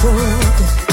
broken.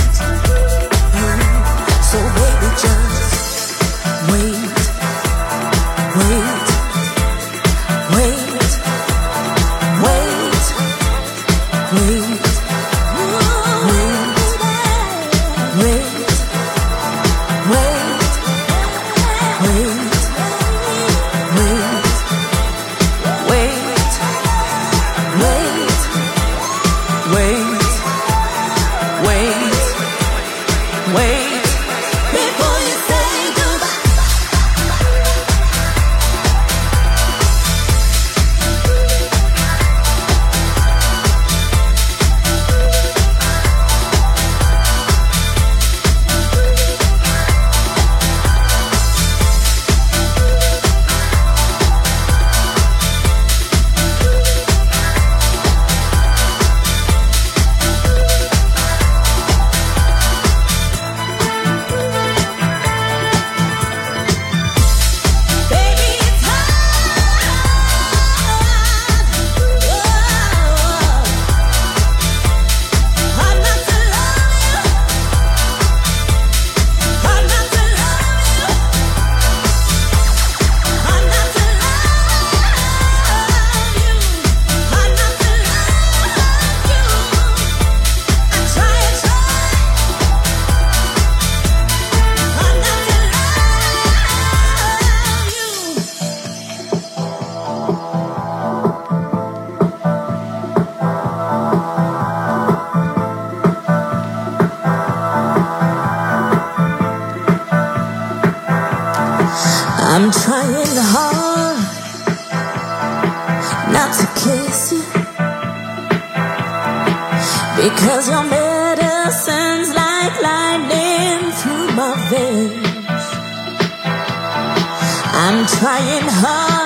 I'm trying hard not to kiss you because your medicine's like lightning through my veins. I'm trying hard.